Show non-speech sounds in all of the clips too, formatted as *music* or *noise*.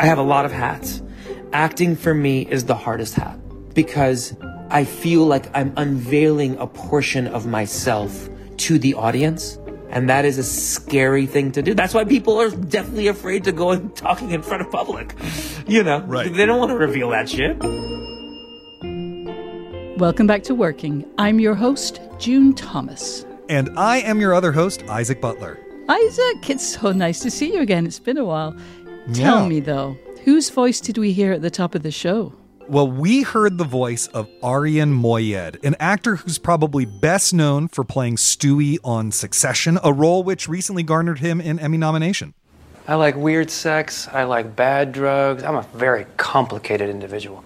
I have a lot of hats. Acting for me is the hardest hat because I feel like I'm unveiling a portion of myself to the audience. And that is a scary thing to do. That's why people are definitely afraid to go and talking in front of public. You know, Right. they don't want to reveal that shit. Welcome back to Working. I'm your host, June Thomas. And I am your other host, Isaac Butler. Isaac, it's so nice to see you again. It's been a while. Tell Yeah. me, though, whose voice did we hear at the top of the show? Well, we heard the voice of Arian Moayed, an actor who's probably best known for playing Stewy on Succession, a role which recently garnered him an Emmy nomination. I like weird sex. I like bad drugs. I'm a very complicated individual.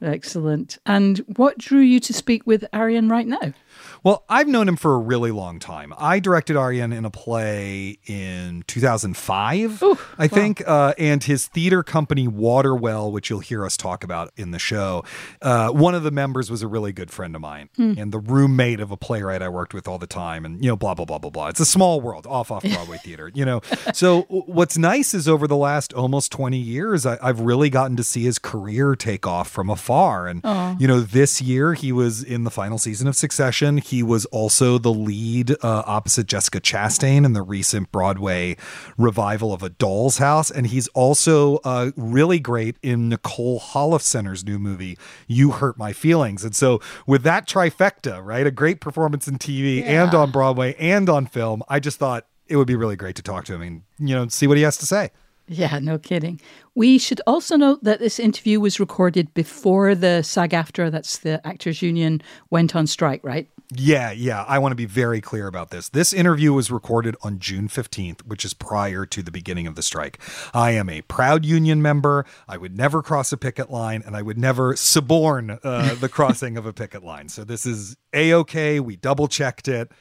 Excellent. And what drew you to speak with Arian right now? Well, I've known him for a really long time. I directed Arian in a play in 2005, Ooh, I think, uh, and his theater company Waterwell, which you'll hear us talk about in the show. Uh, one of the members was a really good friend of mine and the roommate of a playwright I worked with all the time, and you know, blah blah blah blah blah. It's a small world, off off Broadway *laughs* theater, you know. So what's nice is over the last almost 20 years, I, I've really gotten to see his career take off from afar, and you know, this year he was in the final season of Succession. He was also the lead uh, opposite Jessica Chastain in the recent Broadway revival of A Doll's House. And he's also uh, really great in Nicole Holofcener's new movie, You Hurt My Feelings. And so, with that trifecta, right, a great performance in TV and on Broadway and on film, I just thought it would be really great to talk to him and, you know, see what he has to say. Yeah, no kidding. We should also note that this interview was recorded before the SAG AFTRA, that's the Actors Union, went on strike, right? Yeah, yeah. I want to be very clear about this. This interview was recorded on June 15th, which is prior to the beginning of the strike. I am a proud union member. I would never cross a picket line, and I would never suborn uh, *laughs* the crossing of a picket line. So this is A OK. We double checked it.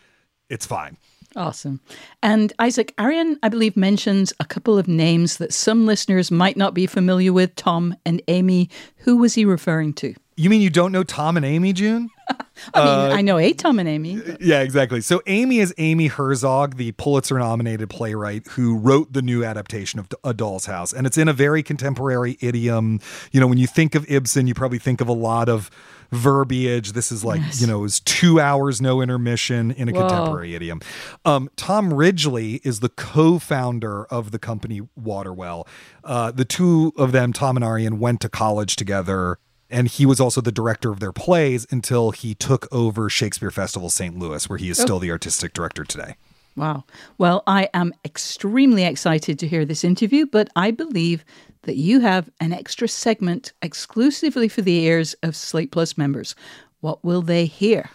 It's fine. Awesome. And Isaac, Arian, I believe, mentions a couple of names that some listeners might not be familiar with Tom and Amy. Who was he referring to? You mean you don't know Tom and Amy, June? *laughs* I mean, I know a Tom and Amy. but- Yeah, exactly. So Amy is Amy Herzog, the Pulitzer nominated playwright who wrote the new adaptation of A Doll's House. And it's in a very contemporary idiom. You know, when you think of Ibsen, you probably think of a lot of verbiage. This is like, Yes. you know, it was two hours, no intermission in a Whoa. contemporary idiom. Um, Tom Ridgely is the co founder of the company Waterwell. Uh, the two of them, Tom and Arian, went to college together and he was also the director of their plays until he took over Shakespeare Festival St. Louis, where he is oh. still the artistic director today. Wow. Well, I am extremely excited to hear this interview, but I believe that you have an extra segment exclusively for the ears of Slate Plus members. What will they hear?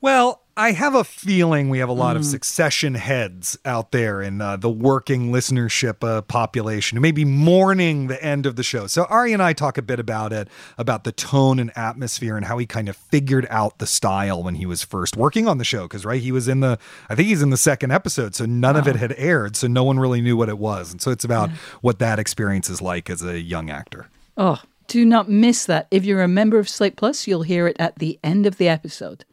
Well, I have a feeling we have a lot of succession heads out there in uh, the working listenership uh, population who may be mourning the end of the show. So Ari and I talk a bit about it, about the tone and atmosphere, and how he kind of figured out the style when he was first working on the show. Because right, he was in the, I think he's in the second episode, so none of it had aired, so no one really knew what it was, and so it's about what that experience is like as a young actor. Oh, do not miss that. If you're a member of Slate Plus, you'll hear it at the end of the episode.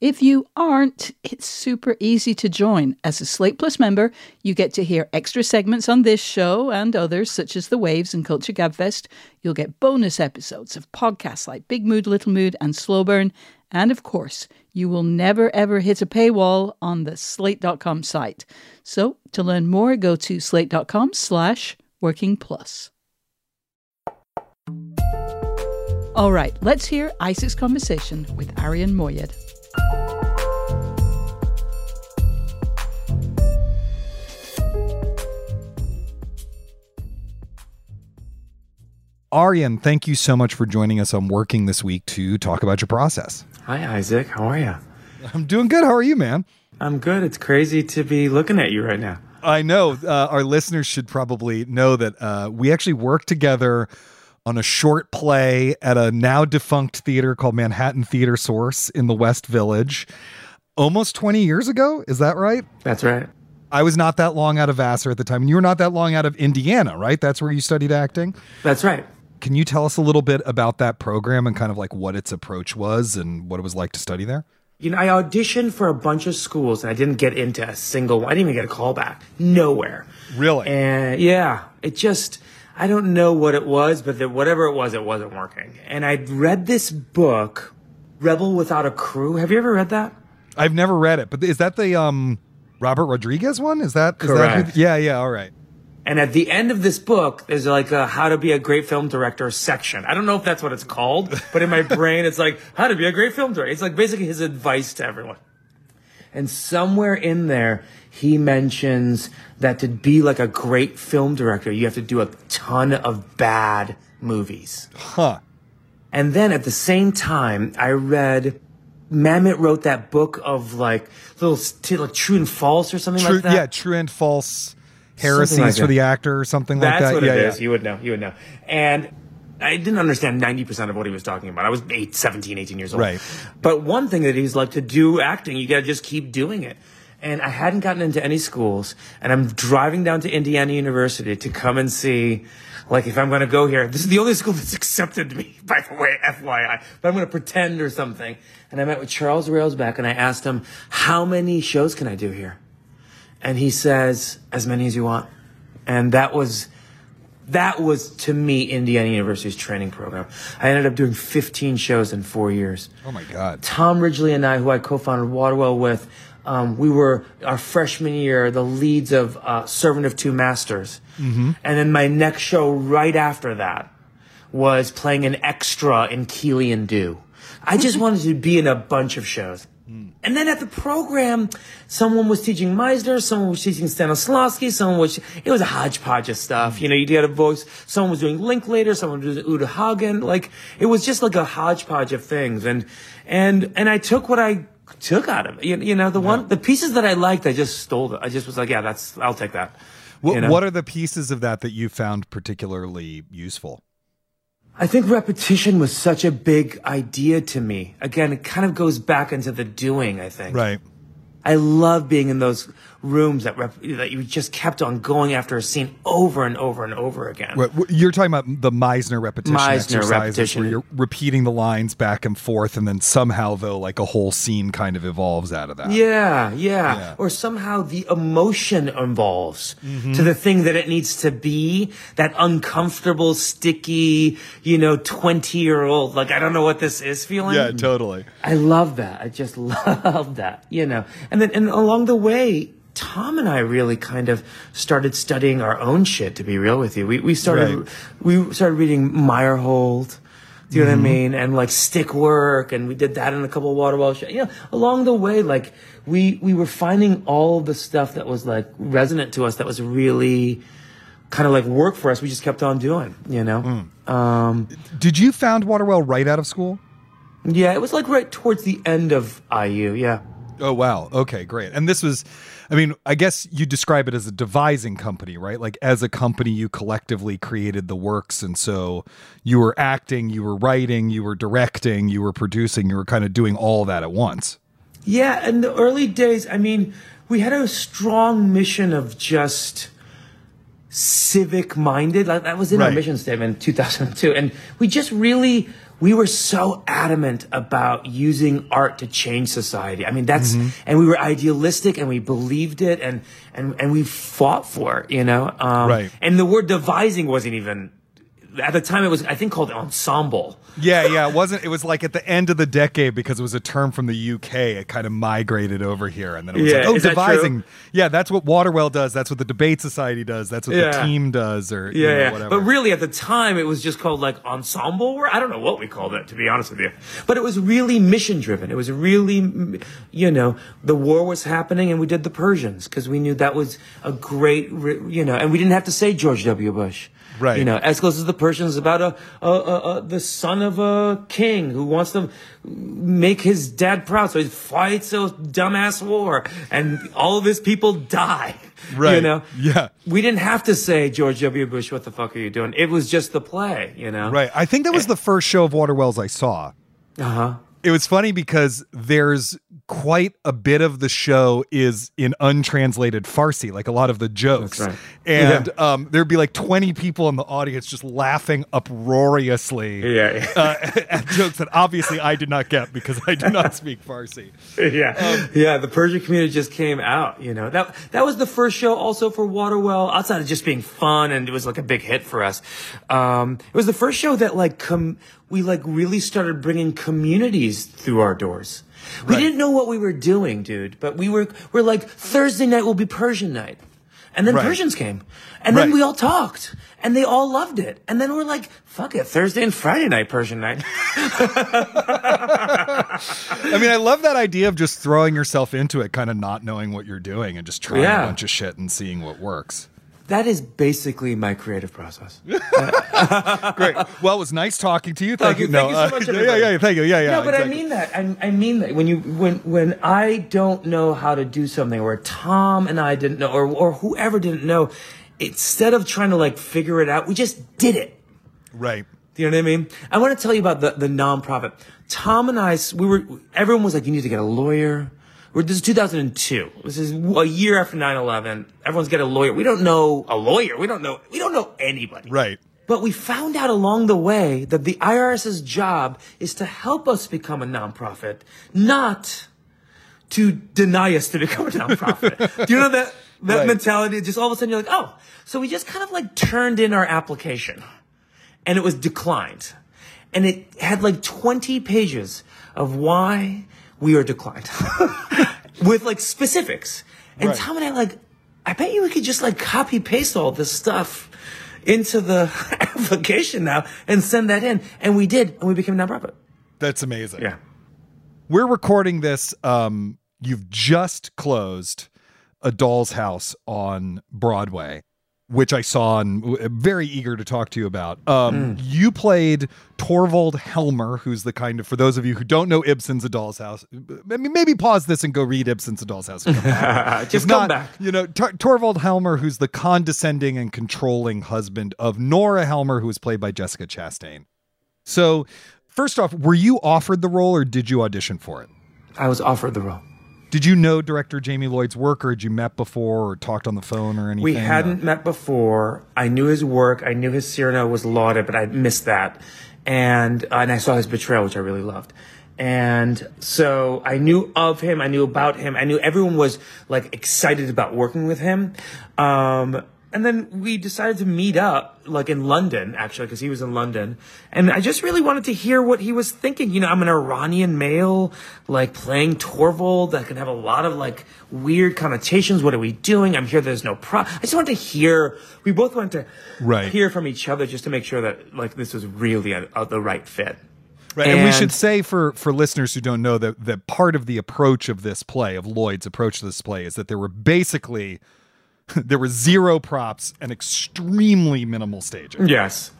If you aren't, it's super easy to join. As a Slate Plus member, you get to hear extra segments on this show and others, such as The Waves and Culture Gabfest. You'll get bonus episodes of podcasts like Big Mood, Little Mood, and Slow Burn. And of course, you will never ever hit a paywall on the slate.com site. So to learn more, go to slate.com slash working plus. All right, let's hear Isaac's conversation with Arian Moayed. Arian, thank you so much for joining us on Working this week to talk about your process. Hi, Isaac. How are you? I'm doing good. How are you, man? I'm good. It's crazy to be looking at you right now. I know uh, our listeners should probably know that uh, we actually worked together on a short play at a now defunct theater called Manhattan Theater Source in the West Village almost 20 years ago. Is that right? That's right. I was not that long out of Vassar at the time, and you were not that long out of Indiana, right? That's where you studied acting. That's right. Can you tell us a little bit about that program and kind of like what its approach was and what it was like to study there? You know, I auditioned for a bunch of schools and I didn't get into a single one. I didn't even get a call back. Nowhere. Really? And yeah, it just, I don't know what it was, but the, whatever it was, it wasn't working. And I read this book, Rebel Without a Crew. Have you ever read that? I've never read it, but is that the um Robert Rodriguez one? Is that Correct. who, yeah, yeah, all right. And at the end of this book, there's like a how to be a great film director section. I don't know if that's what it's called, but in my *laughs* brain, it's like how to be a great film director. It's like basically his advice to everyone. And somewhere in there, he mentions that to be like a great film director, you have to do a ton of bad movies. Huh. And then at the same time, I read Mamet wrote that book of like little like true and false or something True, like that. yeah, true and false heresies like for the actor or something That's like that. That's what yeah, it yeah. is. You would know. You would know. And I didn't understand 90% of what he was talking about. I was 8, 17, 18 years old. Right. But one thing that he's like to do acting, you got to just keep doing it. And I hadn't gotten into any schools, and I'm driving down to Indiana University to come and see, like, if I'm going to go here. This is the only school *laughs* that's accepted me, *laughs* by the way, FYI. But I'm going to pretend or something. And I met with Charles Railsback, and I asked him, how many shows can I do here? And he says, as many as you want. And that was, that was to me Indiana University's training program. I ended up doing 15 shows in four years. Oh my god. Tom Ridgely and I, who I co-founded Waterwell with, um, we were our freshman year the leads of uh, Servant of Two Masters, and then my next show right after that was playing an extra in Keely and Du. I just *laughs* wanted to be in a bunch of shows. And then at the program, someone was teaching Meisner, someone was teaching Stanislavski, someone was, it was a hodgepodge of stuff. You know, you had a voice, someone was doing Linklater, someone was doing Uta Hagen. Like, it was just like a hodgepodge of things. And, and, and I took what I took out of it. You, you know, the one, the pieces that I liked, I just stole it. I just was like, yeah, that's, I'll take that. What, You know? what are the pieces of that that you found particularly useful? I think repetition was such a big idea to me. Again, it kind of goes back into the doing, I think. Right. I love being in those rooms that rep- that you just kept on going after a scene over and over and over again. What- You're talking about the Meisner repetition Meisner exercises repetition. where you're repeating the lines back and forth, and then somehow, though, like a whole scene kind of evolves out of that. Yeah, yeah, Yeah. Or somehow the emotion evolves Mm-hmm. to the thing that it needs to be. That uncomfortable, sticky, you know, 20 year old, like, I don't know what this is feeling. Yeah, totally. I love that. I just *laughs* love that, you know. And then, and along the way, Tom and I really kind of started studying our own shit. To be real with you, we we started Right. we started reading Meyerhold. Do you know what I mean? And like stick work, and we did that in a couple of Waterwell shows. You know, along the way, like we we were finding all the stuff that was like resonant to us, that was really kind of like work for us. We just kept on doing. You know. Um, Did you found Waterwell right out of school? yeah, it was like right towards the end of IU. Yeah. Oh wow. Okay, great. And this was I mean, I guess you describe it as a devising company, right? Like as a company you collectively created the works and so you were acting, you were writing, you were directing, you were producing, you were kind of doing all that at once. Yeah, in the early days, I mean, we had a strong mission of just civic minded. Like that was in our mission statement in 2002. And we just really, we were so adamant about using art to change society. I mean, that's, and we were idealistic and we believed it and, and, and we fought for it, you know? Um, Right. And the word devising wasn't even, at the time it was, I think called ensemble. Yeah, yeah, it wasn't it was like at the end of the decade because it was a term from the UK, it kind of migrated over here and then it was Yeah, like, oh, is that devising. Yeah, that's what Waterwell does, that's what the debate society does, that's what the team does or you Yeah, know, yeah. whatever. But really, at the time, it was just called like ensemble. I don't know what we called it, to be honest with you. But it was really mission driven. It was really, you know, the war was happening, and we did the Persians because we knew that was a great, you know, and we didn't have to say George W. Bush. Right. You know, as close as the Persians about a, a, a, a the son of a king who wants to make his dad proud, so he fights a dumbass war, and all of his people die. *laughs* Right. You know. Yeah. We didn't have to say George W. Bush, what the fuck are you doing? It was just the play. You know. Right. I think that was the first show of Waterwell's I saw. Uh huh. It was funny because there's quite a bit of the show is in untranslated Farsi, like a lot of the jokes. Right. And um, there'd be like 20 people in the audience just laughing uproariously Yeah. uh, *laughs* at jokes that obviously I did not get because I do not *laughs* speak Farsi. yeah, Um, yeah. The Persian community just came out. You know that that was the first show also for Waterwell. Outside of just being fun, and it was like a big hit for us. Um, it was the first show that like com- we like really started bringing communities through our doors. We Right. didn't know what we were doing, dude, but we were we're like Thursday night will be Persian night. And then Right. Persians came. And then Right. we all talked. And they all loved it. And then we're like, fuck it, Thursday and Friday night Persian night. *laughs* I mean, I love that idea of just throwing yourself into it, kind of not knowing what you're doing and just trying Yeah. a bunch of shit and seeing what works. That is basically my creative process. *laughs* Great. Well, it was nice talking to you. Thank, Thank you. No, Thank you so much, *laughs* yeah, yeah, yeah. Thank you. Yeah, yeah. no, but exactly. I mean that. I, I mean that when you when when I don't know how to do something, or Tom and I didn't know, or or whoever didn't know, instead of trying to like figure it out, we just did it. Right. Do you know what I mean? I want to tell you about the, the nonprofit. Tom and I, we were, everyone was like, you need to get a lawyer. We're, this is 2002. This is a year after 9-11. Everyone's got a lawyer. We don't know a lawyer. We don't know, we don't know anybody. Right. But we found out along the way that the IRS's job is to help us become a nonprofit, not to deny us to become a nonprofit. *laughs* Do you know that, that Right. mentality? Just all of a sudden you're like, oh, so we just kind of like turned in our application and it was declined. And it had like 20 pages of why we are declined *laughs* with like specifics. And Right. Tom and I like, I bet you we could just like copy paste all this stuff into the *laughs* application now and send that in. And we did, and we became a nonprofit. That's amazing. Yeah. We're recording this. Um, you've just closed a Doll's House on Broadway, which I saw and very eager to talk to you about. Um, Mm. You played Torvald Helmer, who's the kind of, for those of you who don't know Ibsen's A Doll's House, I mean, maybe pause this and go read Ibsen's A Doll's House. and come back. *laughs* Just If come not, back. You know, Tor- Torvald Helmer, who's the condescending and controlling husband of Nora Helmer, who was played by Jessica Chastain. So, first off, were you offered the role or did you audition for it? I was offered the role. Did you know director Jamie Lloyd's work or had you met before or talked on the phone or anything? We hadn't met before. I knew his work. I knew his Cyrano was lauded, but I missed that. And, uh, and I saw his betrayal, which I really loved. And so I knew of him. I knew about him. I knew everyone was like excited about working with him. Um, and then we decided to meet up like in London, actually, because he was in London. And I just really wanted to hear what he was thinking. You know, I'm an Iranian male, like playing Torvald that can have a lot of like weird connotations. What are we doing? I'm here. There's no pro. I just wanted to hear. We both wanted to Right. hear from each other just to make sure that like this was really a, a, the right fit. Right. And, we should say for for listeners who don't know that that part of the approach of this play, of Lloyd's approach to this play, is that there were basically *laughs* there were zero props and extremely minimal staging. Yes.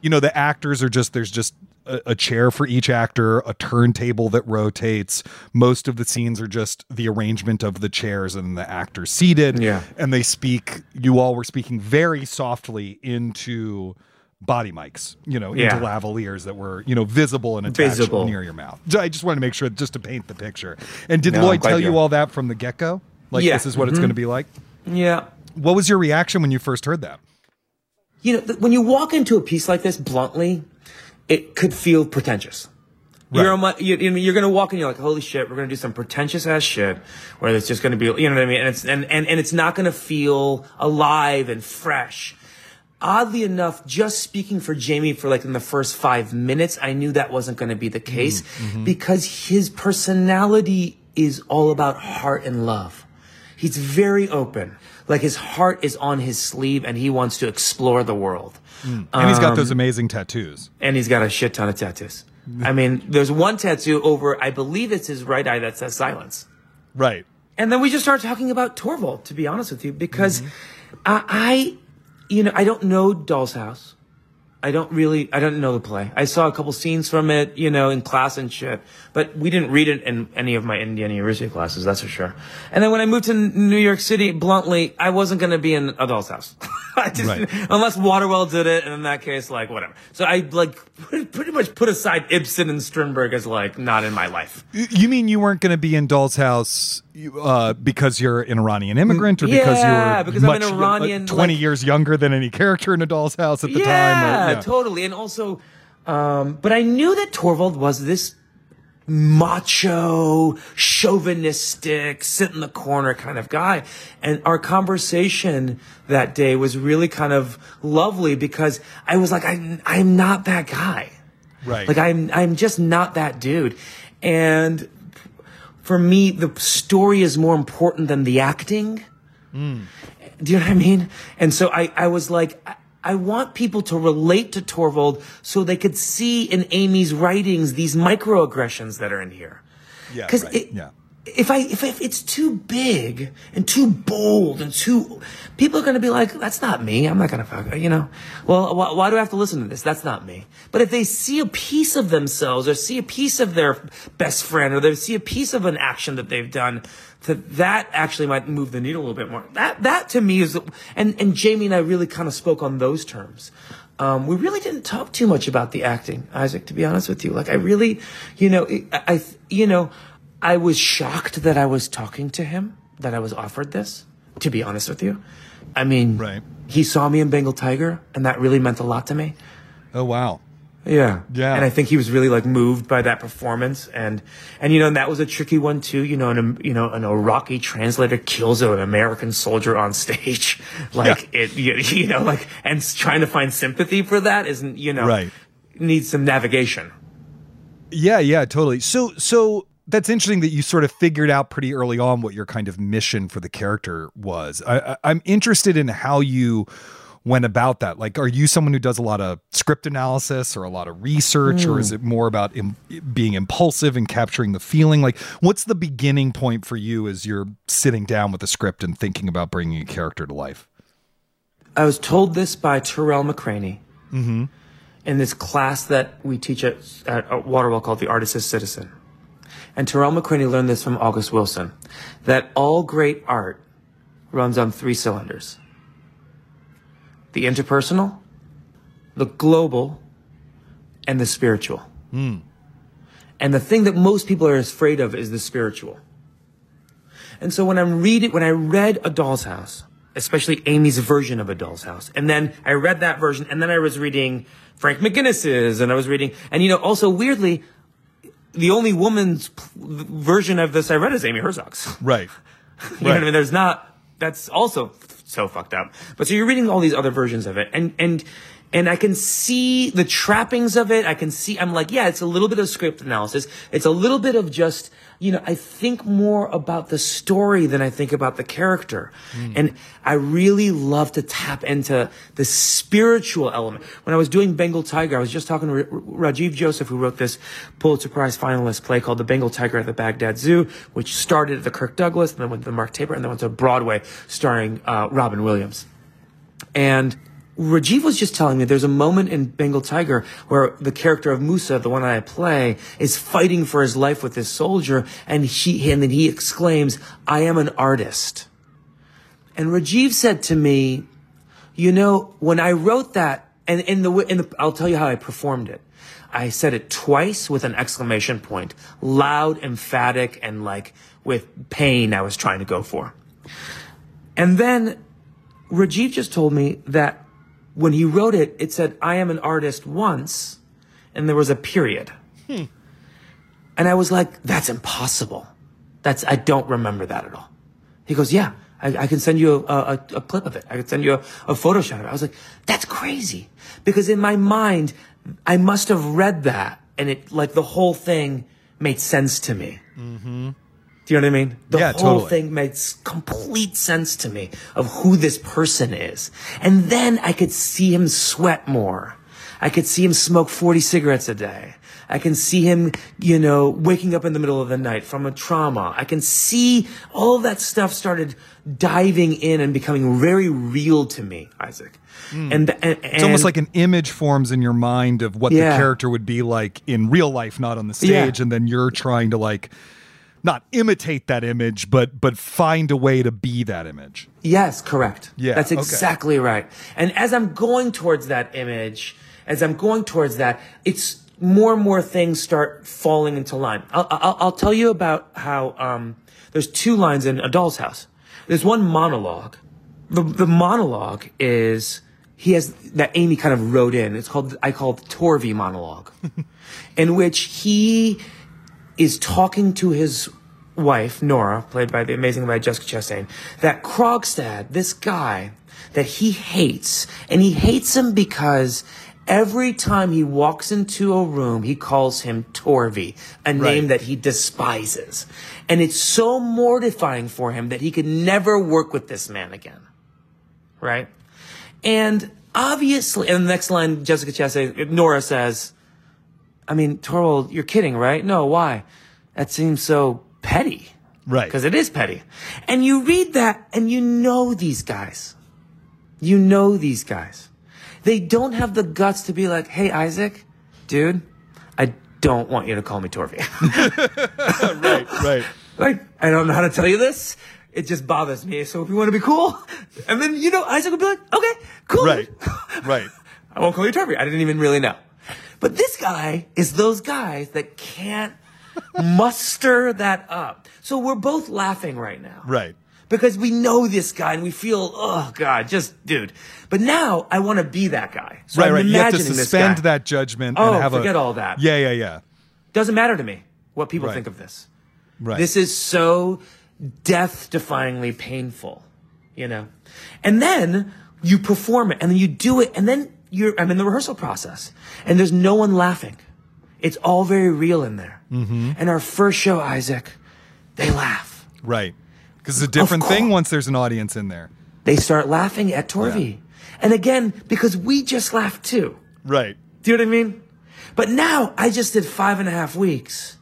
You know, the actors are just there's just a, a chair for each actor, a turntable that rotates. Most of the scenes are just the arrangement of the chairs and the actors seated. Yeah. And they speak, you all were speaking very softly into body mics, you know, Yeah. into lavaliers that were, you know, visible and attached Visible. near your mouth. I just wanted to make sure just to paint the picture. And did No, Lloyd tell you all that from the get go? Like Yeah. this is what it's Mhm. going to be like? Yeah. What was your reaction when you first heard that? you know, th- when you walk into a piece like this bluntly, it could feel pretentious. You're, my, you, you know, you're gonna walk in, you're like, holy shit, we're gonna do some pretentious ass shit, where it's just gonna be, you know what I mean? And it's, and, and, and it's not gonna feel alive and fresh. Oddly enough, just speaking for Jamie for like in the first five minutes, I knew that wasn't gonna be the case mm-hmm. because his personality is all about heart and love. He's very open. Like his heart is on his sleeve and he wants to explore the world. And he's got Um, those amazing tattoos. And he's got a shit ton of tattoos. I mean, there's one tattoo over, I believe it's his right eye that says silence. Right. And then we just started talking about Torvald, to be honest with you, because I, I, you know, I don't know Doll's House. I don't really, I don't know the play. I saw a couple scenes from it, you know, in class and shit, but we didn't read it in any of my Indiana University classes, that's for sure. And then when I moved to New York City, bluntly, I wasn't going to be in a doll's house. *laughs* *laughs* I just, Right. unless Waterwell did it, and in that case, like, whatever. So I, like, pretty much put aside Ibsen and Strindberg as, like, not in my life. You mean you weren't going to be in Doll's House uh, because you're an Iranian immigrant, or because you Yeah, were because I'm an much, uh, Iranian, twenty like- years younger than any character in a Doll's House at the yeah, time? or- totally. And also, um, but I knew that Torvald was this macho, chauvinistic, sit in the corner kind of guy. And our conversation that day was really kind of lovely because I was like, I'm, I'm not that guy. Right. Like I'm, I'm just not that dude. And for me, the story is more important than the acting. Hmm. Do you know what I mean? And so I, I was like, I, want people to relate to Torvald so they could see in Amy's writings these microaggressions that are in here. Yeah, Because right, yeah. if I if, if it's too big and too bold and too, people are going to be like, "That's not me. I'm not going to fuck." You know. Well, why, why do I have to listen to this? That's not me. But if they see a piece of themselves or see a piece of their best friend or they see a piece of an action that they've done, to that actually might move the needle a little bit more. That that to me is, and and Jamie and I really kind of spoke on those terms. Um, we really didn't talk too much about the acting, Isaac. To be honest with you, like I really, you know, I, I you know, I was shocked that I was talking to him, that I was offered this. To be honest with you, I mean, Right. he saw me in Bengal Tiger, and that really meant a lot to me. Oh wow. Yeah. Yeah. And I think he was really like moved by that performance and and you know and that was a tricky one too. You know, an you know, an Iraqi translator kills an American soldier on stage. *laughs* Like it you, you know, like and trying to find sympathy for that isn't, you know, Right. needs some navigation. Yeah, yeah, totally. So, so that's interesting that you sort of figured out pretty early on what your kind of mission for the character was. I, I, I'm interested in how you went about that. Like, are you someone who does a lot of script analysis or a lot of research, or is mm. it more about Im- being impulsive and capturing the feeling? Like, what's the beginning point for you as you're sitting down with a script and thinking about bringing a character to life? I was told this by Tarell McCraney mm-hmm. in this class that we teach at, at Waterwell called The Artist as Citizen. And Tarell McCraney learned this from August Wilson that all great art runs on three cylinders the interpersonal, the global, and the spiritual. Hmm. And the thing that most people are afraid of is the spiritual. And so when I'm reading, when I read A Doll's House, especially Amy's version of A Doll's House, and then I read that version, and then I was reading Frank McGuinness's, and I was reading, and you know, also weirdly, the only woman's p- version of this I read is Amy Herzog's. Right. *laughs* You know what I mean? There's not. That's also so fucked up. But so you're reading all these other versions of it, and and and I can see the trappings of it. I can see. I'm like, yeah, it's a little bit of script analysis. It's a little bit of just, you know, I think more about the story than I think about the character, and I really love to tap into the spiritual element. When I was doing Bengal Tiger, I was just talking to R- Rajiv Joseph, who wrote this Pulitzer Prize finalist play called The Bengal Tiger at the Baghdad Zoo, which started at the Kirk Douglas, and then went to the Mark Taper, and then went to Broadway, starring uh, Robin Williams. And Rajiv was just telling me there's a moment in Bengal Tiger where the character of Musa, the one I play, is fighting for his life with this soldier, and he and then he exclaims, "I am an artist." And Rajiv said to me, "You know, when I wrote that, and in the in the, I'll tell you how I performed it. I said it twice with an exclamation point, loud, emphatic, and like with pain. I was trying to go for." And then Rajiv just told me that when he wrote it, it said, I am an artist once, and there was a period. Hmm. And I was like, that's impossible. That's, I don't remember that at all. He goes, yeah, I, I can send you a, a, a clip of it. I can send you a, a photo shot of it. I was like, that's crazy. Because in my mind, I must have read that and it, like the whole thing made sense to me. Mm-hmm. Do you know what I mean? The Yeah, whole totally. thing makes complete sense to me of who this person is. And then I could see him sweat more. I could see him smoke 40 cigarettes a day. I can see him, you know, waking up in the middle of the night from a trauma. I can see all that stuff started diving in and becoming very real to me, Isaac. And, and, and It's almost like an image forms in your mind of what Yeah. the character would be like in real life, not on the Yeah. stage, and then you're trying to like not imitate that image, but but find a way to be that image. Yes, correct. Yeah, That's okay. exactly right. And as I'm going towards that image, as I'm going towards that, it's more and more things start falling into line. I'll, I'll, I'll tell you about how um, there's two lines in A Doll's House. There's one monologue. The, the monologue is he has that Amy kind of wrote in. It's called I call it Torvy monologue, *laughs* in which he is talking to his wife, Nora, played by the amazing by Jessica Chastain, that Krogstad, this guy that he hates, and he hates him because every time he walks into a room, he calls him Torvi, a name that he despises. And it's so mortifying for him that he could never work with this man again. Right? And obviously, and the next line, Jessica Chastain, Nora says, I mean, Torvald, you're kidding, right? No, why? That seems so petty. Right. Because it is petty. And you read that and you know these guys. You know these guys. They don't have the guts to be like, hey, Isaac, dude, I don't want you to call me Torvey. *laughs* right, right. like, I don't know how to tell you this. It just bothers me. So if you want to be cool, and then, you know, Isaac would be like, okay, cool. Right. Right. *laughs* I won't call you Turvey. I didn't even really know. But this guy is those guys that can't muster that up. So we're both laughing right now. Right. Because we know this guy and we feel, oh God, just dude. But now I want to be that guy. So right, I'm right. You have to suspend that judgment Oh, and have forget a all that. Yeah, yeah, yeah. Doesn't matter to me what people Right. think of this. Right. This is so death defyingly painful, you know? And then you perform it and then you do it and then you're, I'm in the rehearsal process and there's no one laughing. It's all very real in there. Mm-hmm. And our first show, Isaac, they laugh. right. Because it's a different thing once there's an audience in there. They start laughing at Torvi. And again, because we just laughed too. Right. Do you know what I mean? But now I just did five and a half weeks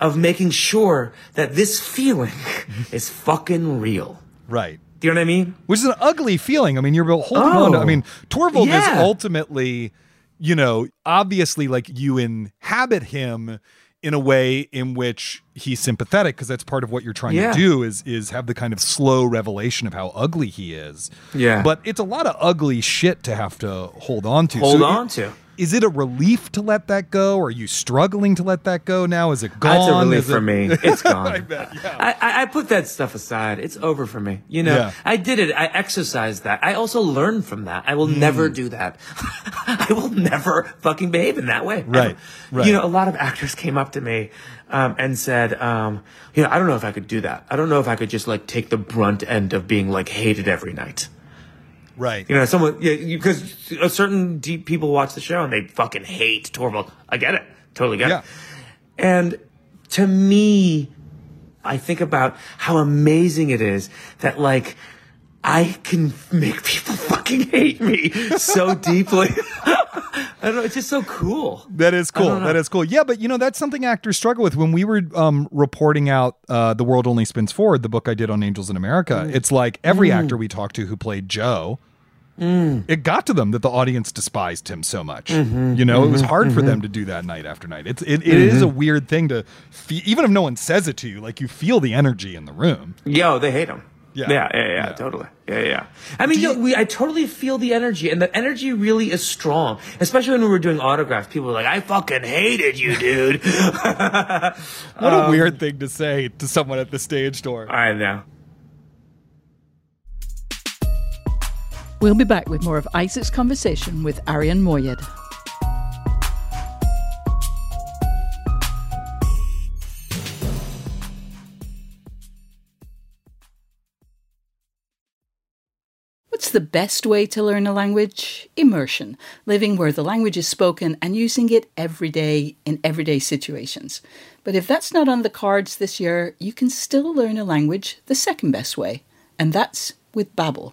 of making sure that this feeling *laughs* is fucking real. Right. Do you know what I mean? Which is an ugly feeling. I mean, you're holding Oh. on to, I oh, mean, Torvald is ultimately, you know, obviously like you inhabit him in a way in which he's sympathetic because that's part of what you're trying Yeah. to do is is have the kind of slow revelation of how ugly he is. Yeah. But it's a lot of ugly shit to have to hold on to. Hold So on it- to. Is it a relief to let that go? Or Are you struggling to let that go now? Is it gone? That's a relief for me. *laughs* It's gone. I bet, yeah. I, I, put that stuff aside. It's over for me. You know, Yeah. I did it. I exercised that. I also learned from that. I will never Hmm. do that. *laughs* I will never fucking behave in that way. Right, right. You know, a lot of actors came up to me um, and said, um, you know, I don't know if I could do that. I don't know if I could just like take the brunt end of being like hated every night. Right. You know, someone yeah, because a certain deep people watch the show and they fucking hate Torvald. I get it, totally get Yeah. it. And to me, I think about how amazing it is that like I can make people *laughs* fucking hate me so *laughs* deeply. *laughs* I don't know. It's just so cool. That is cool. That is cool. Yeah, but you know that's something actors struggle with. When we were um, reporting out uh, "The World Only Spins Forward," the book I did on Angels in America, Mm. it's like every actor we talked to who played Joe, Mm. it got to them that the audience despised him so much. Mm-hmm. You know, it was hard for them to do that night after night. It's it, it is a weird thing to feel, even if no one says it to you, like you feel the energy in the room. Yo, they hate him. Yeah. Yeah, yeah, yeah, Yeah. totally. Yeah, yeah. I mean, yo, we, I totally feel the energy, and the energy really is strong. Especially when we were doing autographs, people were like, "I fucking hated you, dude." *laughs* What a Um, weird thing to say to someone at the stage door. I know. We'll be back with more of Isaac's conversation with Arian Moayed. What's the best way to learn a language? Immersion, living where the language is spoken and using it every day in everyday situations. But if that's not on the cards this year, you can still learn a language the second best way, and that's with Babbel.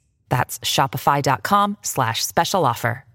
That's shopify.com slash special offer.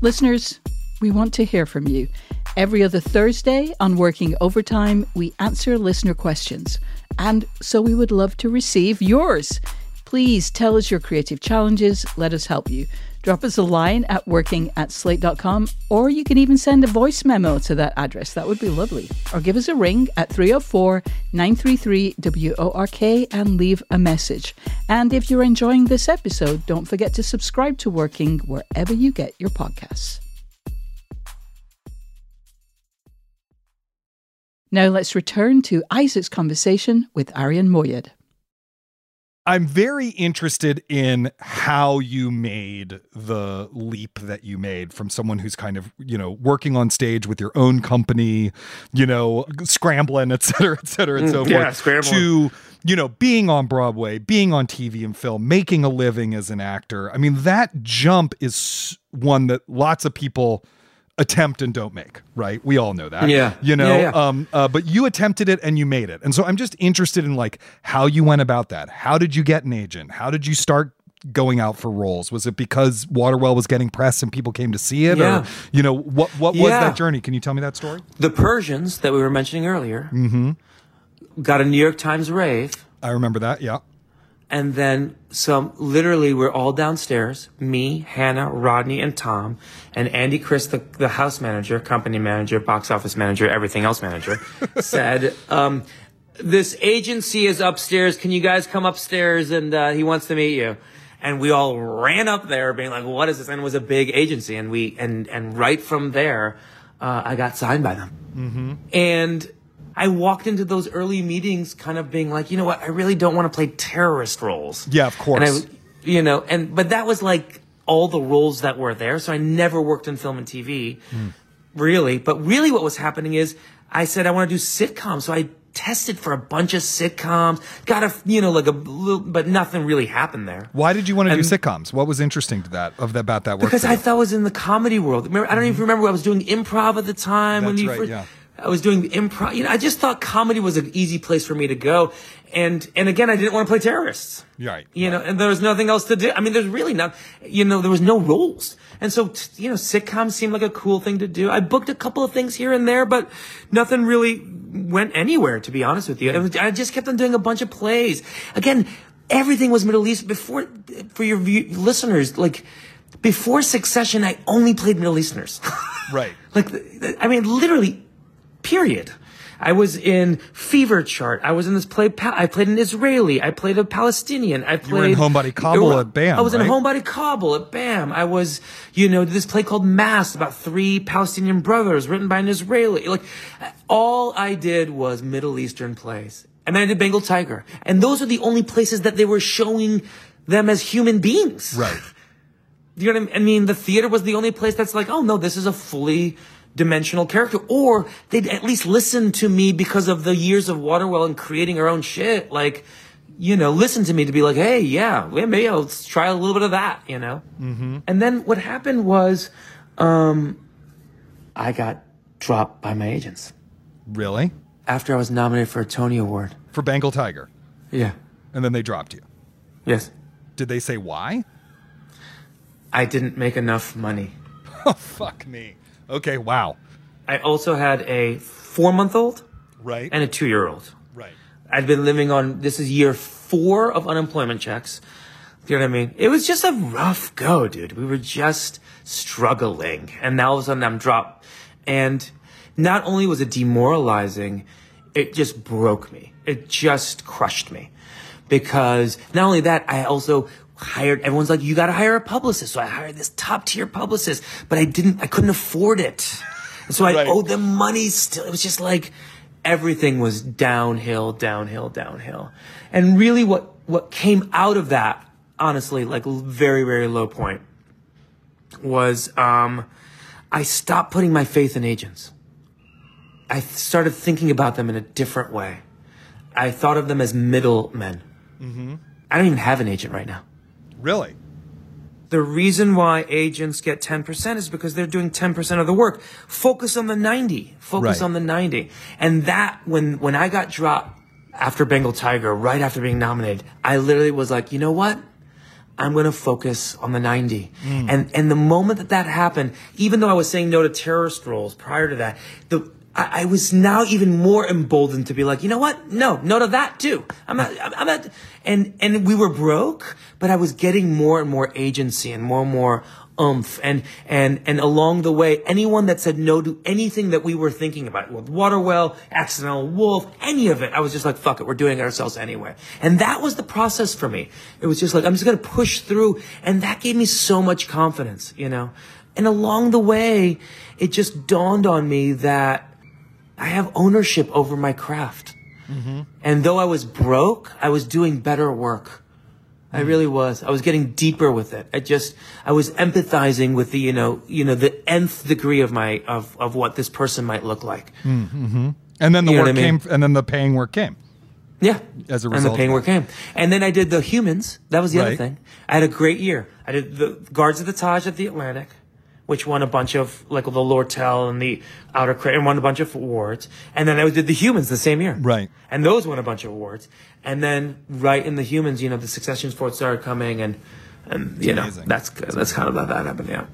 Listeners, we want to hear from you. Every other Thursday on Working Overtime, we answer listener questions. And so we would love to receive yours. Please tell us your creative challenges. Let us help you. Drop us a line at working at slate.com, or you can even send a voice memo to that address. That would be lovely. Or give us a ring at 304 933 WORK and leave a message. And if you're enjoying this episode, don't forget to subscribe to Working wherever you get your podcasts. Now let's return to Isaac's conversation with Arian Moayed. I'm very interested in how you made the leap that you made from someone who's kind of, you know, working on stage with your own company, you know, scrambling, et cetera, et cetera, and so Mm, yeah, forth, scrambling. to, you know, being on Broadway, being on TV and film, making a living as an actor. I mean, that jump is one that lots of people attempt and don't make, right? We all know that. Yeah. You know, Yeah, yeah. um, uh, but you attempted it and you made it. And so I'm just interested in like how you went about that. How did you get an agent? How did you start going out for roles? Was it because Waterwell was getting press and people came to see it? Yeah. Or, you know, what, what was that journey? Can you tell me that story? The Persians that we were mentioning earlier mm-hmm. got a New York Times rave, I remember that. Yeah. And then some. Literally, we're all downstairs. Me, Hannah, Rodney, and Tom, and Andy Chris, the, the house manager, company manager, box office manager, everything else manager, *laughs* said, um, "This agency is upstairs. Can you guys come upstairs? And uh, he wants to meet you." And we all ran up there, being like, "What is this?" And it was a big agency, and we and and right from there, uh, I got signed by them. And I walked into those early meetings kind of being like, you know what, I really don't want to play terrorist roles. Yeah, of course. And I, you know, and, but that was like all the roles that were there. So I never worked in film and TV, hmm. really. But really what was happening is I said, I want to do sitcoms. So I tested for a bunch of sitcoms, got a, you know, like a little, but nothing really happened there. Why did you want to do sitcoms? What was interesting to that of that, about that work? Because I thought I was in the comedy world. Remember, I don't even mm-hmm. remember. I was doing improv at the time when That's you right, first. yeah. I was doing improv. You know, I just thought comedy was an easy place for me to go, and and again, I didn't want to play terrorists. Right. You know, and there was nothing else to do. I mean, there's really not. You know, there was no roles, and so t- you know, sitcoms seemed like a cool thing to do. I booked a couple of things here and there, but nothing really went anywhere. To be honest with you, was- I just kept on doing a bunch of plays. Again, everything was Middle East before. For your view, listeners, like before Succession, I only played Middle Easterners. *laughs* Right. like, I mean, literally, period. I was in Fever Chart. I was in this play. I played an Israeli. I played a Palestinian. I played. were in Homebody Kabul at BAM, I was right? in Homebody Kabul at BAM. I was, you know, this play called Mass about three Palestinian brothers written by an Israeli. Like, all I did was Middle Eastern plays. And then I did Bengal Tiger. And those are the only places that they were showing them as human beings. Right. *laughs* You know what I mean? I mean, the theater was the only place that's like, oh no, this is a fully dimensional character. Or they'd at least listen to me because of the years of Waterwell and creating our own shit. Like, you know, listen to me to be like, hey, yeah, maybe I'll try a little bit of that, you know? Mm-hmm. And then what happened was, um, I got dropped by my agents Really? after I was nominated for a Tony Award. For Bengal Tiger. Yeah. And then they dropped you. Yes. Did they say why? I didn't make enough money. *laughs* Oh, fuck me. Okay, wow. I also had a four month old Right. and a two year old. right. I'd been living on this is year four of unemployment checks. You know what I mean? It was just a rough go, dude. We were just struggling. And now all of a sudden I'm dropped. And not only was it demoralizing, it just broke me. It just crushed me. Because not only that, I also hired, everyone's like, you gotta hire a publicist. So I hired this top tier publicist, but I didn't, I couldn't afford it. And so I Right. owed them money still. It was just like, everything was downhill, downhill, downhill. And really what, what came out of that, honestly, like very, very low point was, um, I stopped putting my faith in agents. I started thinking about them in a different way. I thought of them as middlemen. I don't even have an agent right now. Really? The reason why agents get 10% is because they're doing 10% of the work. Focus on the 90. Focus Right. on the 90. And that, when, when I got dropped after Bengal Tiger, right after being nominated, I literally was like, you know what? I'm going to focus on the 90. Mm. And, and the moment that that happened, even though I was saying no to terrorist roles prior to that, the, I, I was now even more emboldened to be like, you know what? No, no to that too. I'm not, I'm not, and, and we were broke, but I was getting more and more agency and more and more oomph. And, and, and along the way, anyone that said no to anything that we were thinking about, with Waterwell, Accidental Wolf, any of it, I was just like, fuck it, we're doing it ourselves anyway. And that was the process for me. It was just like, I'm just going to push through. And that gave me so much confidence, you know? And along the way, it just dawned on me that I have ownership over my craft. Mm-hmm. And though I was broke, I was doing better work. I mm. really was. I was getting deeper with it. I just, I was empathizing with the, you know, you know, the nth degree of my, of, of what this person might look like. Mm, mm-hmm. And then the You work I mean? came, and then the paying work came. Yeah. As a result. and the paying work came. And then I did the humans. That was the other thing. I had a great year. I did the Guards of the Taj at the Atlantic, which won a bunch of, like the Lortel and the Outer Crate, and won a bunch of awards. And then I did the humans the same year. Right. And those won a bunch of awards. And then right in the humans, you know, the Succession Sports started coming and, and you know, that's, that's kind of how that happened. Yeah.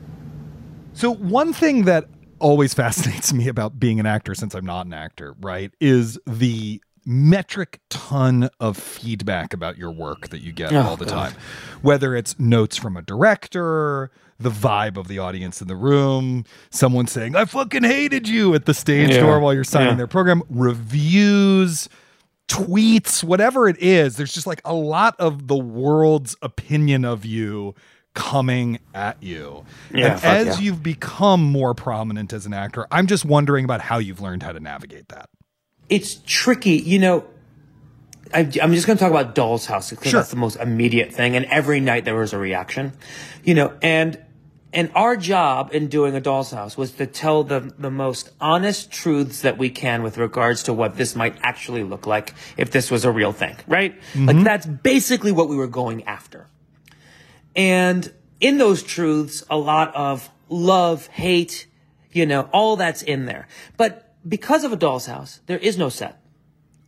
So one thing that always *laughs* fascinates me about being an actor, since I'm not an actor, right, is the metric ton of feedback about your work that you get Oh, all the God. time. Whether it's notes from a director, the vibe of the audience in the room, someone saying, I fucking hated you at the stage Yeah. door while you're signing Yeah. their program, reviews, tweets, whatever it is, there's just like a lot of the world's opinion of you coming at you. Yeah, and as yeah. you've become more prominent as an actor, I'm just wondering about how you've learned how to navigate that. it's tricky. You know, I, I'm just going to talk about Doll's House because Sure. that's the most immediate thing. And every night there was a reaction, you know, and and our job in doing a Doll's House was to tell the the most honest truths that we can with regards to what this might actually look like if this was a real thing, right? Mm-hmm. Like that's basically what we were going after. And in those truths, a lot of love, hate, you know, all that's in there. But because of a doll's house, there is no set.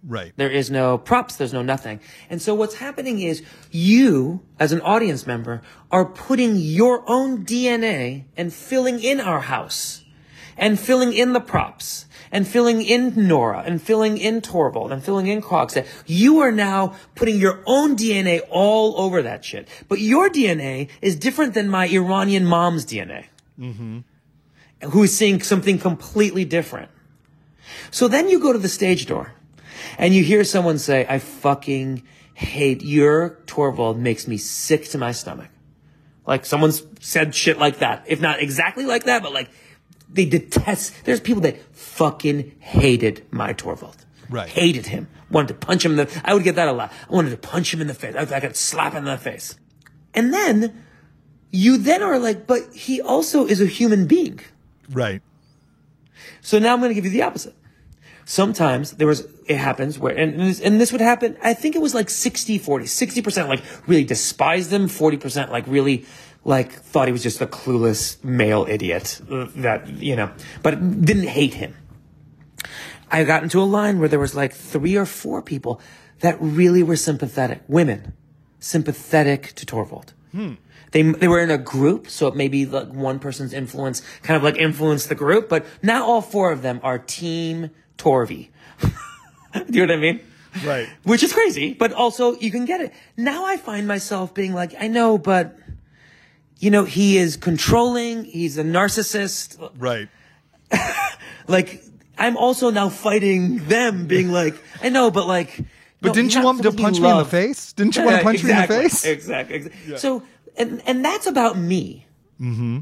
Right. There is no props. There's no nothing. And so what's happening is you, as an audience member, are putting your own DNA and filling in our house and filling in the props and filling in Nora and filling in Torvald and filling in Krogstad. You are now putting your own DNA all over that shit. But your DNA is different than my Iranian mom's DNA. Mm-hmm. Who is seeing something completely different. So then you go to the stage door and you hear someone say, I fucking hate your Torvald makes me sick to my stomach. Like someone's said shit like that. If not exactly like that, but like they detest. There's people that fucking hated my Torvald. Right. Hated him. Wanted to punch him in the. I would get that a lot. I wanted to punch him in the face. I, I could slap him in the face. And then you then are like, but he also is a human being. Right. So now I'm going to give you the opposite. Sometimes there was, it happens where, and, and this, and this would happen, I think it was like 60, 40, 60% like really despised him, 40% like really like thought he was just a clueless male idiot uh, that, you know, but didn't hate him. I got into a line where there was like three or four people that really were sympathetic, women, sympathetic to Torvald. They, they were in a group, so maybe like one person's influence kind of like influenced the group, but now all four of them are team Torvi. *laughs* Do you know what I mean? Right. Which is crazy, but also you can get it. Now I find myself being like, I know, but you know, he is controlling, he's a narcissist. Right. *laughs* Like, I'm also now fighting them, being like, I know, but like, But no, didn't you want to *laughs* punch me in the face? Didn't you want to punch exactly, me in the face? Exactly. exactly. So, and and that's about me. Mm-hmm.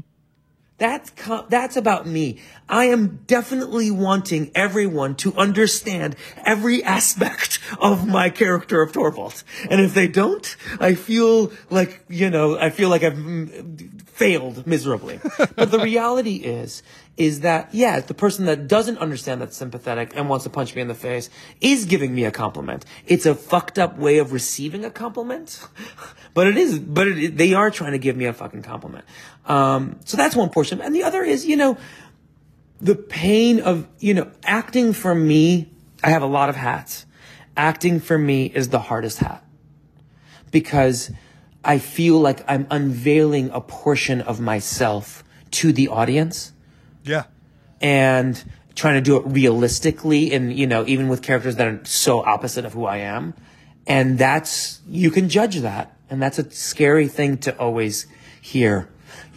That's co- that's about me. I am definitely wanting everyone to understand every aspect of my character of Torvald. And if they don't, I feel like you know, I feel like I've mm, failed miserably. *laughs* but the reality is, is that yeah, the person that doesn't understand that's sympathetic and wants to punch me in the face is giving me a compliment. It's a fucked up way of receiving a compliment, *laughs* but it is. But it, they are trying to give me a fucking compliment. Um, so that's one portion, and the other is you know the pain of you know acting for me. I have a lot of hats. Acting for me is the hardest hat because I feel like I'm unveiling a portion of myself to the audience Yeah. and trying to do it realistically and you know even with characters that are so opposite of who I am and that's you can judge that and that's a scary thing to always hear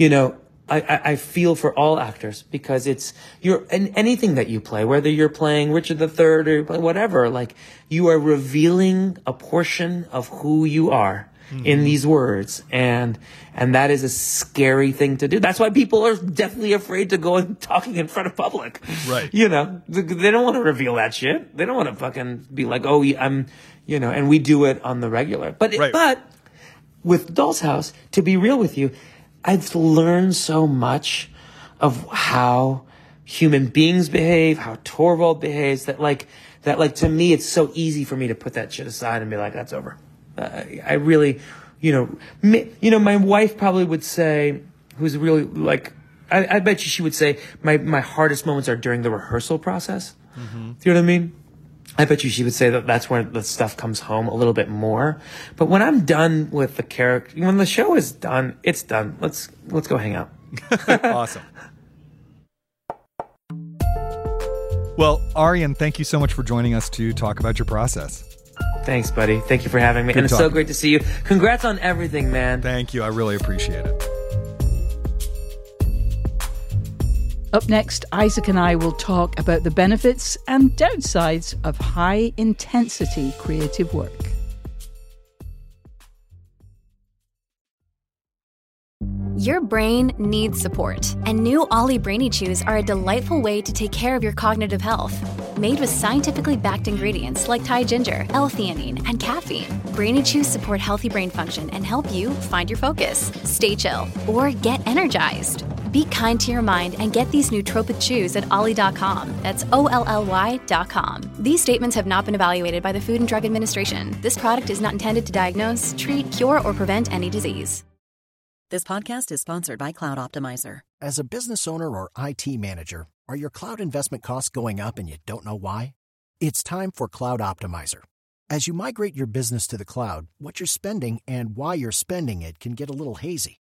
you know I, I, feel for all actors because it's you're in anything that you play, whether you're playing Richard III or playing whatever, like you are revealing a portion of who you are in mm-hmm. these words. And and that is a scary thing to do. That's why people are definitely afraid to go and *laughs* talking in front of public. Right. you know they don't want to reveal that shit. They don't want to fucking be like oh i'm you know and we do it on the regular. But it- Right. but with Doll's House, to be real with you, I've learned so much of how human beings behave, how Torvald behaves, that like, that like to me, it's so easy for me to put that shit aside and be like, that's over. Uh, I really, you know, mi- you know, my wife probably would say, who's really like, I, I bet you she would say, my, my hardest moments are during the rehearsal process. Do you know what I mean? I bet you she would say that that's where the stuff comes home a little bit more. But when I'm done with the character, when the show is done, it's done. Let's let's go hang out. *laughs* awesome. Well, Arian, thank you so much for joining us to talk about your process. Thanks, buddy. Thank you for having me, Good and it's so great to see you. Congrats on everything, man. Thank you. I really appreciate it. Up next, Isaac and I will talk about the benefits and downsides of high intensity creative work. Your brain needs support, and new OLLY Brainy Chews are a delightful way to take care of your cognitive health. Made with scientifically backed ingredients like Thai ginger, L-theanine, and caffeine, Brainy Chews support healthy brain function and help you find your focus, stay chill, or get energized. Be kind to your mind and get these nootropic chews at olly.com. That's O-L-L-Y.com. These statements have not been evaluated by the Food and Drug Administration. This product is not intended to diagnose, treat, cure, or prevent any disease. This podcast is sponsored by Cloud Optimizer. As a business owner or IT manager, are your cloud investment costs going up and you don't know why? It's time for Cloud Optimizer. As you migrate your business to the cloud, what you're spending and why you're spending it can get a little hazy.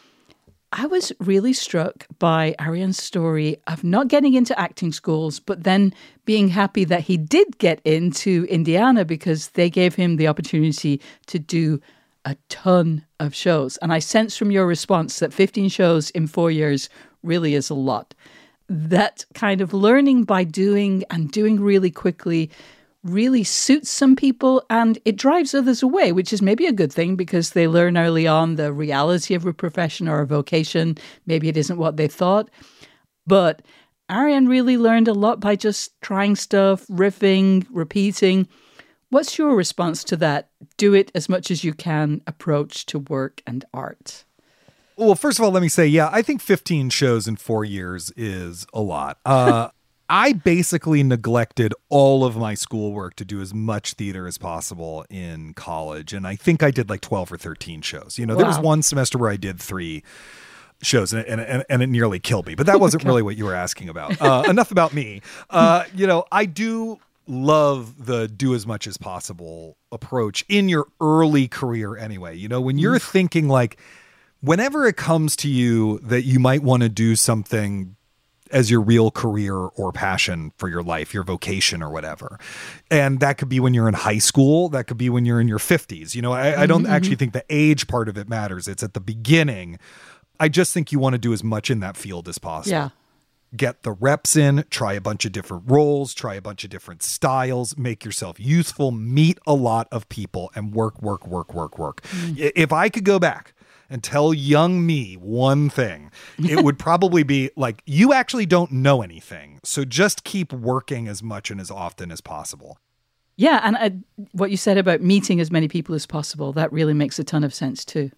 I was really struck by Arian's story of not getting into acting schools, but then being happy that he did get into Indiana because they gave him the opportunity to do a ton of shows. And I sense from your response that 15 shows in four years really is a lot. That kind of learning by doing and doing really quickly really suits some people and it drives others away, which is maybe a good thing because they learn early on the reality of a profession or a vocation. Maybe it isn't what they thought. But Arian really learned a lot by just trying stuff, riffing, repeating. What's your response to that? Do it as much as you can approach to work and art. Well, first of all, let me say, yeah, I think 15 shows in four years is a lot. Uh, I basically neglected all of my schoolwork to do as much theater as possible in college. And I think I did like 12 or 13 shows. You know, wow. there was one semester where I did three shows and, and, and it nearly killed me, but that wasn't really what you were asking about. Uh, enough about me. Uh, you know, I do love the do as much as possible approach in your early career anyway. You know, when you're mm. thinking like, whenever it comes to you that you might want to do something as your real career or passion for your life, your vocation or whatever. And that could be when you're in high school, that could be when you're in your 50s. You know, I, I don't mm-hmm. actually think the age part of it matters. It's at the beginning. I just think you want to do as much in that field as possible. Yeah. Get the reps in, try a bunch of different roles, try a bunch of different styles, make yourself useful, meet a lot of people, and work, work, work, work, work. Mm. If I could go back, and tell young me one thing, it would *laughs* probably be like, you actually don't know anything. So just keep working as much and as often as possible. Yeah, and uh, what you said about meeting as many people as possible, that really makes a ton of sense too.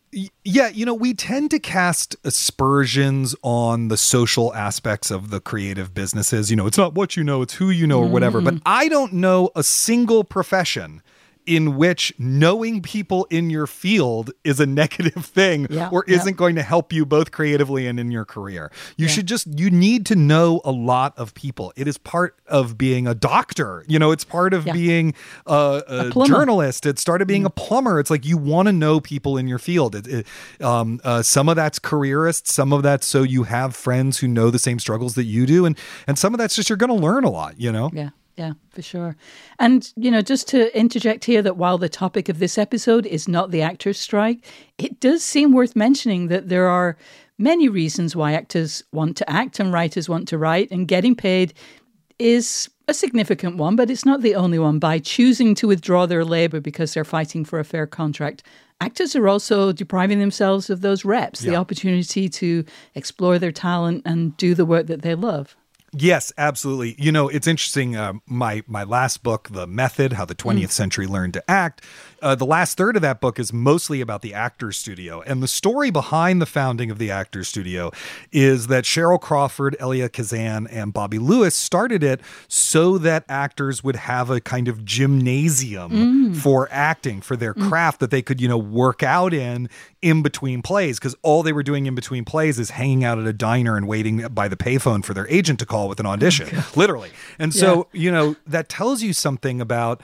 Yeah, you know, we tend to cast aspersions on the social aspects of the creative businesses. You know, it's not what you know, it's who you know, or whatever. Mm. But I don't know a single profession in which knowing people in your field is a *laughs* negative thing yeah, or isn't yeah. going to help you both creatively and in your career. You yeah. should just you need to know a lot of people. It is part of being a doctor. You know, it's part of being a, a, a journalist. It started being mm. a plumber. It's like you want to know people in your field. It, it, um, uh, some of that's careerist, some of that's so you have friends who know the same struggles that you do, and and some of that's just you're going to learn a lot. You know. Yeah. Yeah, for sure. And, you know, just to interject here that while the topic of this episode is not the actors' strike, it does seem worth mentioning that there are many reasons why actors want to act and writers want to write, and getting paid is a significant one, but it's not the only one. By choosing to withdraw their labor because they're fighting for a fair contract, actors are also depriving themselves of those reps, yeah. the opportunity to explore their talent and do the work that they love. Yes, absolutely. You know, it's interesting. Uh, my my last book, The Method: How the 20th mm. Century Learned to Act, uh, the last third of that book is mostly about the Actors Studio. And the story behind the founding of the Actors Studio is that Cheryl Crawford, Elia Kazan, and Bobby Lewis started it so that actors would have a kind of gymnasium mm. for acting, for their mm. craft that they could, you know, work out in in between plays. Because all they were doing in between plays is hanging out at a diner and waiting by the payphone for their agent to call with an audition, *laughs* oh, literally. And so, yeah. you know, that tells you something about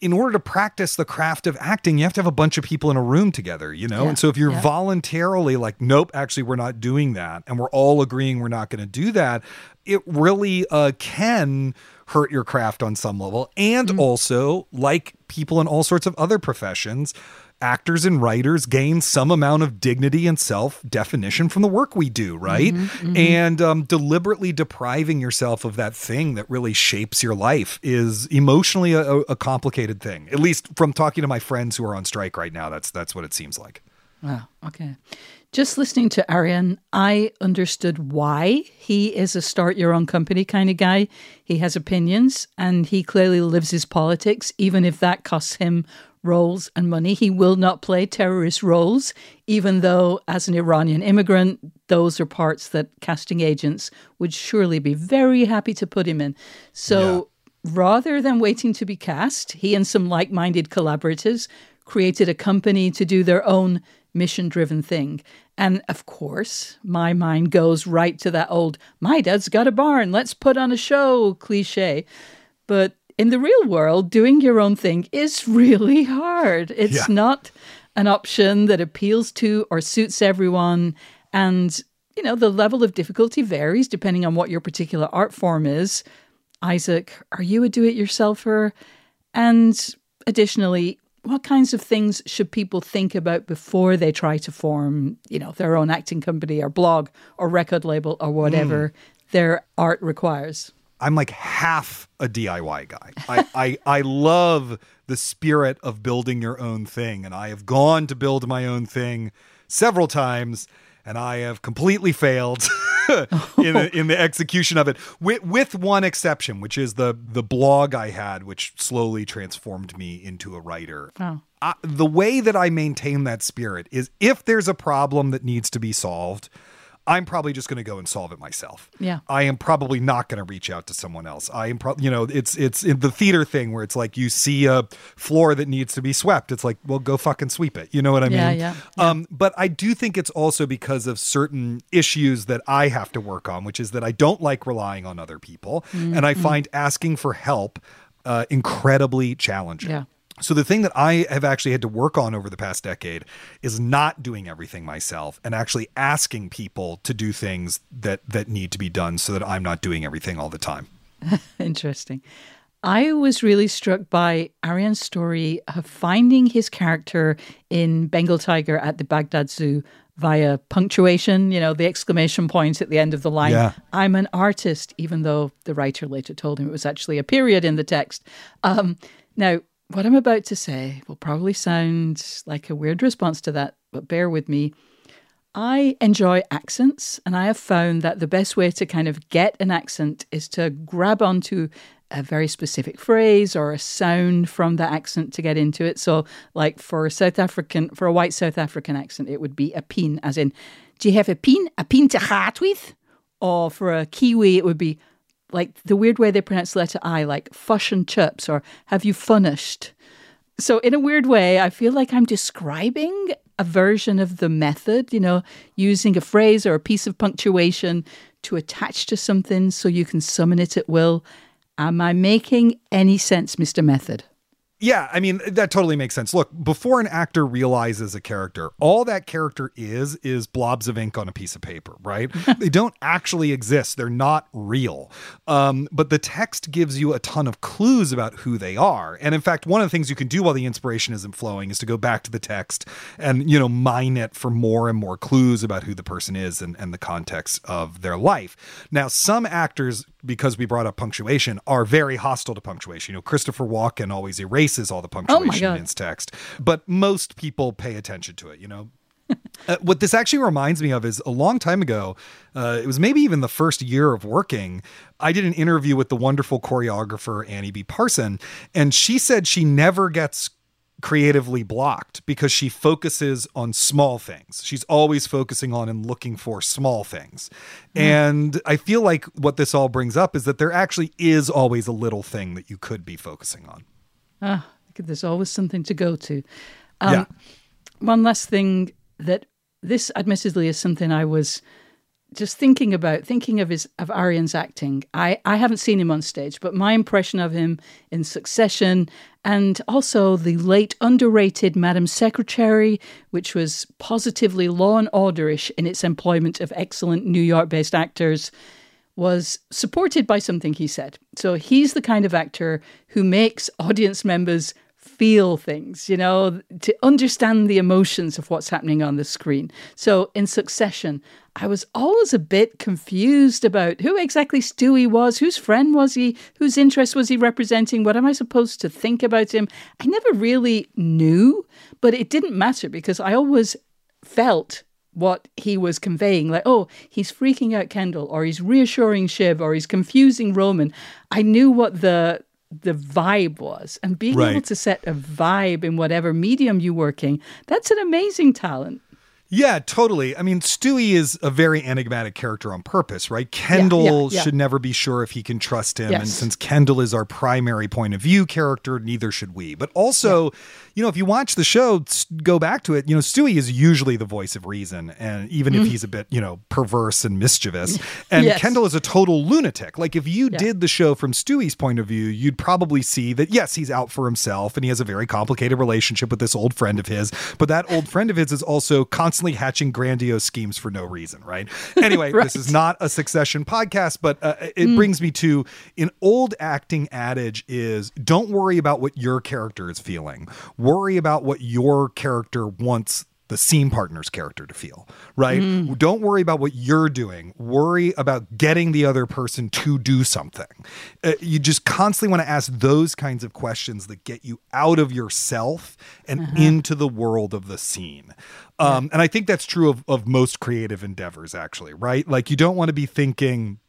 in order to practice the craft of acting, you have to have a bunch of people in a room together, you know? Yeah. And so if you're yeah. voluntarily like, nope, actually, we're not doing that, and we're all agreeing we're not going to do that, it really uh, can hurt your craft on some level. And mm-hmm. also, like people in all sorts of other professions, actors and writers gain some amount of dignity and self definition from the work we do, right? Mm-hmm, mm-hmm. And um, deliberately depriving yourself of that thing that really shapes your life is emotionally a, a, complicated thing. At least from talking to my friends who are on strike right now, that's that's what it seems like. Wow. Okay. Just listening to Arian, I understood why he is a start your own company kind of guy. He has opinions and he clearly lives his politics, even if that costs him roles and money. He will not play terrorist roles, even though, as an Iranian immigrant, those are parts that casting agents would surely be very happy to put him in. So yeah. rather than waiting to be cast, he and some like minded collaborators created a company to do their own mission driven thing. And of course, my mind goes right to that old, my dad's got a barn, let's put on a show cliche. But in the real world, doing your own thing is really hard. It's yeah. not an option that appeals to or suits everyone. And, you know, the level of difficulty varies depending on what your particular art form is. Isaac, are you a do it yourselfer? And additionally, what kinds of things should people think about before they try to form, you know, their own acting company or blog or record label or whatever mm. their art requires? I'm like half a DIY guy. I, *laughs* I, I love the spirit of building your own thing. And I have gone to build my own thing several times and I have completely failed *laughs* in, the, in the execution of it, with, with one exception, which is the the blog I had, which slowly transformed me into a writer. Oh. I, the way that I maintain that spirit is if there's a problem that needs to be solved, I'm probably just going to go and solve it myself. Yeah. I am probably not going to reach out to someone else. I am probably, you know, it's it's in the theater thing where it's like you see a floor that needs to be swept. It's like, well, go fucking sweep it. You know what I yeah, mean? Yeah, yeah. Um, but I do think it's also because of certain issues that I have to work on, which is that I don't like relying on other people, mm-hmm. and I find asking for help uh, incredibly challenging. Yeah. So the thing that I have actually had to work on over the past decade is not doing everything myself and actually asking people to do things that that need to be done so that I'm not doing everything all the time. *laughs* Interesting. I was really struck by Arian's story of finding his character in Bengal Tiger at the Baghdad Zoo via punctuation, you know, the exclamation point at the end of the line. Yeah. I'm an artist, even though the writer later told him it was actually a period in the text. Um, now, what I'm about to say will probably sound like a weird response to that, but bear with me. I enjoy accents, and I have found that the best way to kind of get an accent is to grab onto a very specific phrase or a sound from the accent to get into it. So, like for a South African, for a white South African accent, it would be a pin, as in, do you have a pin? A pin to heart with? Or for a Kiwi, it would be, like the weird way they pronounce the letter I, like fush and chips, or have you funished? So, in a weird way, I feel like I'm describing a version of the method, you know, using a phrase or a piece of punctuation to attach to something so you can summon it at will. Am I making any sense, Mr. Method? Yeah, I mean, that totally makes sense. Look, before an actor realizes a character, all that character is is blobs of ink on a piece of paper, right? *laughs* they don't actually exist. They're not real. Um, but the text gives you a ton of clues about who they are. And in fact, one of the things you can do while the inspiration isn't flowing is to go back to the text and, you know, mine it for more and more clues about who the person is and, and the context of their life. Now, some actors because we brought up punctuation, are very hostile to punctuation. You know, Christopher Walken always erases all the oh punctuation oh in his text, but most people pay attention to it. You know, *laughs* uh, what this actually reminds me of is a long time ago, uh, it was maybe even the first year of working. I did an interview with the wonderful choreographer Annie B. Parson, and she said she never gets creatively blocked because she focuses on small things. She's always focusing on and looking for small things. Mm. And I feel like what this all brings up is that there actually is always a little thing that you could be focusing on. Ah, there's always something to go to. Um, yeah. One last thing that this admittedly is something I was just thinking about thinking of his of Arian's acting. I I haven't seen him on stage, but my impression of him in Succession and also the late underrated Madam Secretary, which was positively law and orderish in its employment of excellent New York-based actors, was supported by something he said. So he's the kind of actor who makes audience members feel things, you know, to understand the emotions of what's happening on the screen. So in Succession, I was always a bit confused about who exactly Stewy was, whose friend was he, whose interest was he representing, what am I supposed to think about him? I never really knew, but it didn't matter because I always felt what he was conveying like oh he's freaking out kendall or he's reassuring shiv or he's confusing roman i knew what the the vibe was and being Right. able to set a vibe in whatever medium you're working that's an amazing talent Yeah, totally. I mean, Stewy is a very enigmatic character on purpose, right? Kendall yeah. should never be sure if he can trust him. And since Kendall is our primary point of view character, neither should we. But also, you know, if you watch the show, go back to it, you know, Stewy is usually the voice of reason. And even if he's a bit, you know, perverse and mischievous, and Mm. Yes. Kendall is a total lunatic. Like, if you did the show from Stewy's point of view, you'd probably see that, yes, he's out for himself and he has a very complicated relationship with this old friend of his. But that old friend of his is also constantly hatching grandiose schemes for no reason, right? *laughs* Anyway, this is not a succession podcast, but uh, it brings me to an old acting adage is don't worry about what your character is feeling, worry about what your character wants the scene partner's character to feel, right? Don't worry about what you're doing. Worry about getting the other person to do something. Uh, you just constantly want to ask those kinds of questions that get you out of yourself and into the world of the scene. Um, And I think that's true of, of most creative endeavors, actually, right? Like you don't want to be thinking,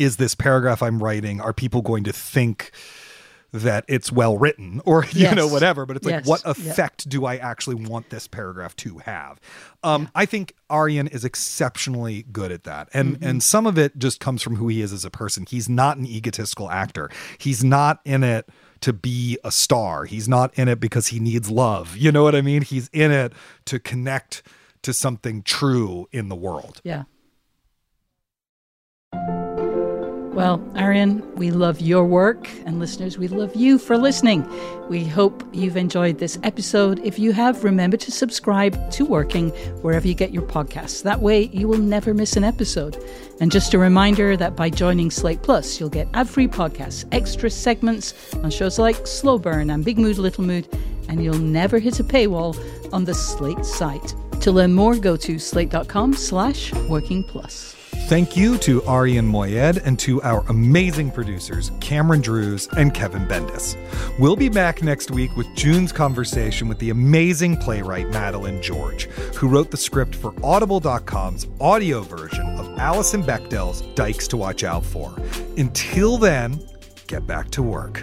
is this paragraph I'm writing, are people going to think that it's well written or *laughs* you Yes. know whatever but it's like what Yeah. effect do i actually want this paragraph to have? Um i think arian is exceptionally good at that. And Mm-hmm. and some of it just comes from who he is as a person. He's not an egotistical actor. He's not in it to be a star. He's not in it because he needs love. You know what i mean? He's in it to connect to something true in the world. Yeah. Well, Arian, we love your work, and listeners, we love you for listening. We hope you've enjoyed this episode. If you have, remember to subscribe to Working wherever you get your podcasts. That way, you will never miss an episode. And just a reminder that by joining Slate Plus, you'll get ad free podcasts, extra segments on shows like Slow Burn and Big Mood, Little Mood, and you'll never hit a paywall on the Slate site. To learn more, go to slate.com slash working plus. Thank you to Arian Moayed and to our amazing producers, Cameron Drews and Kevin Bendis. We'll be back next week with June's conversation with the amazing playwright Madeleine George, who wrote the script for Audible.com's audio version of Alison Bechdel's Dykes to Watch Out For. Until then, get back to work.